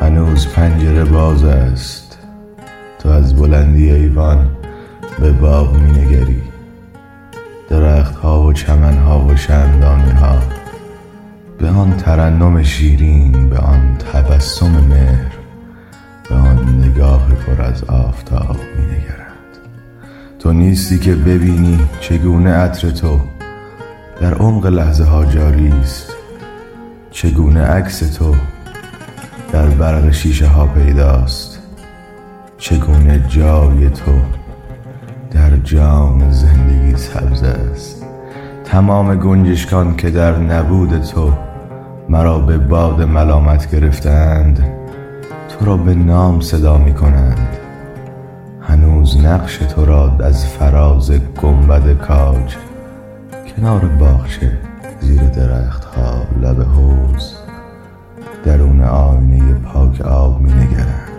هنوز پنجره باز است. تو از بلندی ایوان به باغ می نگری درخت ها و چمن ها و شندانی ها به آن ترنم شیرین به آن تبسم مهر به آن نگاه پر از آفتاب می نگرند تو نیستی که ببینی چگونه عطر تو در عمق لحظه ها جاری است چگونه عکس تو در برق شیشه ها پیداست. چگونه جای تو در جام زندگی سبز است؟ تمام گنجشکان که در نبود تو مرا به باد ملامت گرفتند تو را به نام صدا می کنند. هنوز نقش تو را از فراز گنبد کاج کنار باغچه زیر درخت ها لب حوز درون آینه پاک آب می نگرند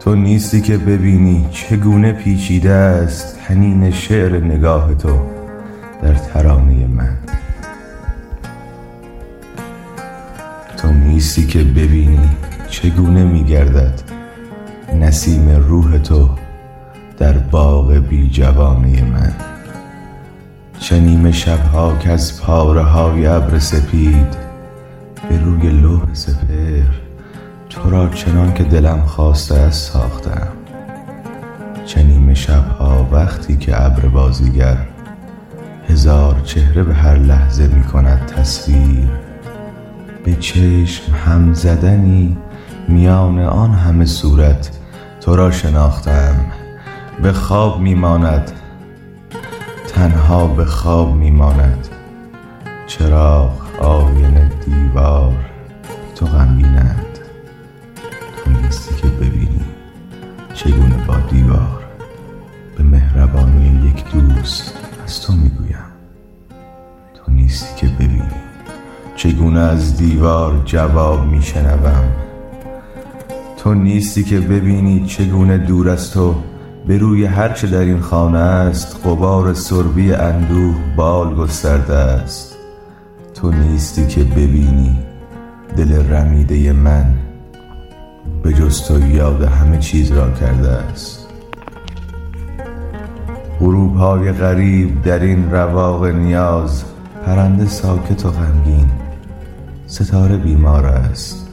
تو نیستی که ببینی چگونه پیچیده است حنین شعر نگاه تو در ترانه من. تو نیستی که ببینی چگونه می گردد نسیم روح تو در باغ بی جوانه من. چه نیمه شبها که از پاره های ابر سپید به روی لوح سپهر تو را چنان که دلم خواسته است ساختم. چه نیمه شبها وقتی که ابر بازیگر هزار چهره به هر لحظه می کند تصویر به چشم هم زدنی میان آن همه صورت تو را شناختم. به خواب می ماند تنها به خواب می ماند چراغ آینه دیوار تو غمگینند تو نیستی که ببینی چگونه با دیوار به مهربانی یک دوست از تو می‌گویم. تو نیستی که ببینی چگونه از دیوار جواب میشنوم. تو نیستی که ببینی چگونه دور از تو به روی هرچه در این خانه است غبار سربی اندوه بال گسترده است. تو نیستی که ببینی دل رمیده من به جز تو یاد همه چیز را کرده است. غروب های غریب در این رواق نیاز پرنده ساکت و غمگین ستاره بیمار است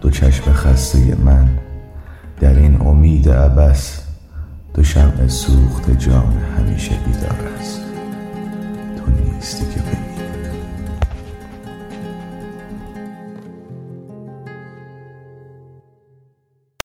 دو چشم خسته من. در این امید عبس دو شمع سوخت جان همیشه بیدار است. تو نیستی که ببینی.